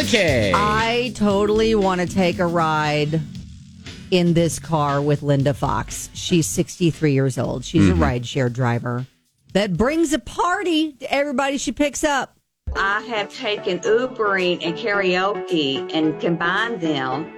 Carla K. I totally want to take a ride in this car with Linda Fox. She's 63 years old. She's Mm-hmm. a rideshare driver that brings a party to everybody she picks up. I have taken Ubering and karaoke and combined them.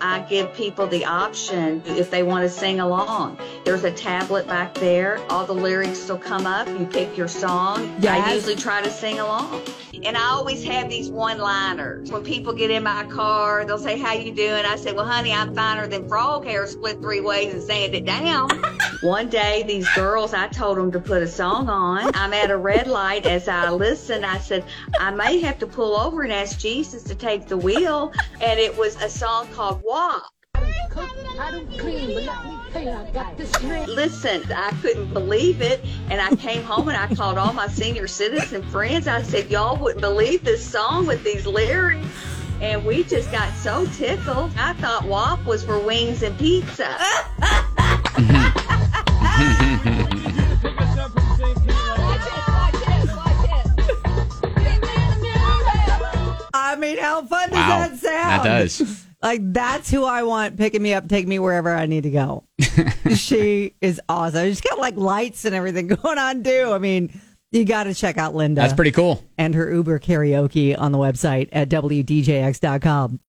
I give people the option if they want to sing along. There's a tablet back there. All the lyrics will come up. You pick your song. I usually try to sing along. And I always have these one-liners. When people get in my car, they'll say, how you doing? I say, well, honey, I'm finer than frog hair split three ways and sand it down. One day, these girls, I told them to put a song on. I'm at a red light. As I listened, I said, I may have to pull over and ask Jesus to take the wheel. And it was a song called WAP. I don't clean, but let me tell you, I got this man. Listen, I couldn't believe it. And I came home and I called all my senior citizen friends. I said, Y'all wouldn't believe this song with these lyrics. And we just got so tickled. I thought WAP was for wings and pizza. I mean, how fun does Wow. that sound? That does. Like, that's who I want picking me up, taking me wherever I need to go. she is awesome. She's got like lights and everything going on, too. I mean, you got to check out Linda That's pretty cool. and her Uber karaoke on the website at WDJX.com.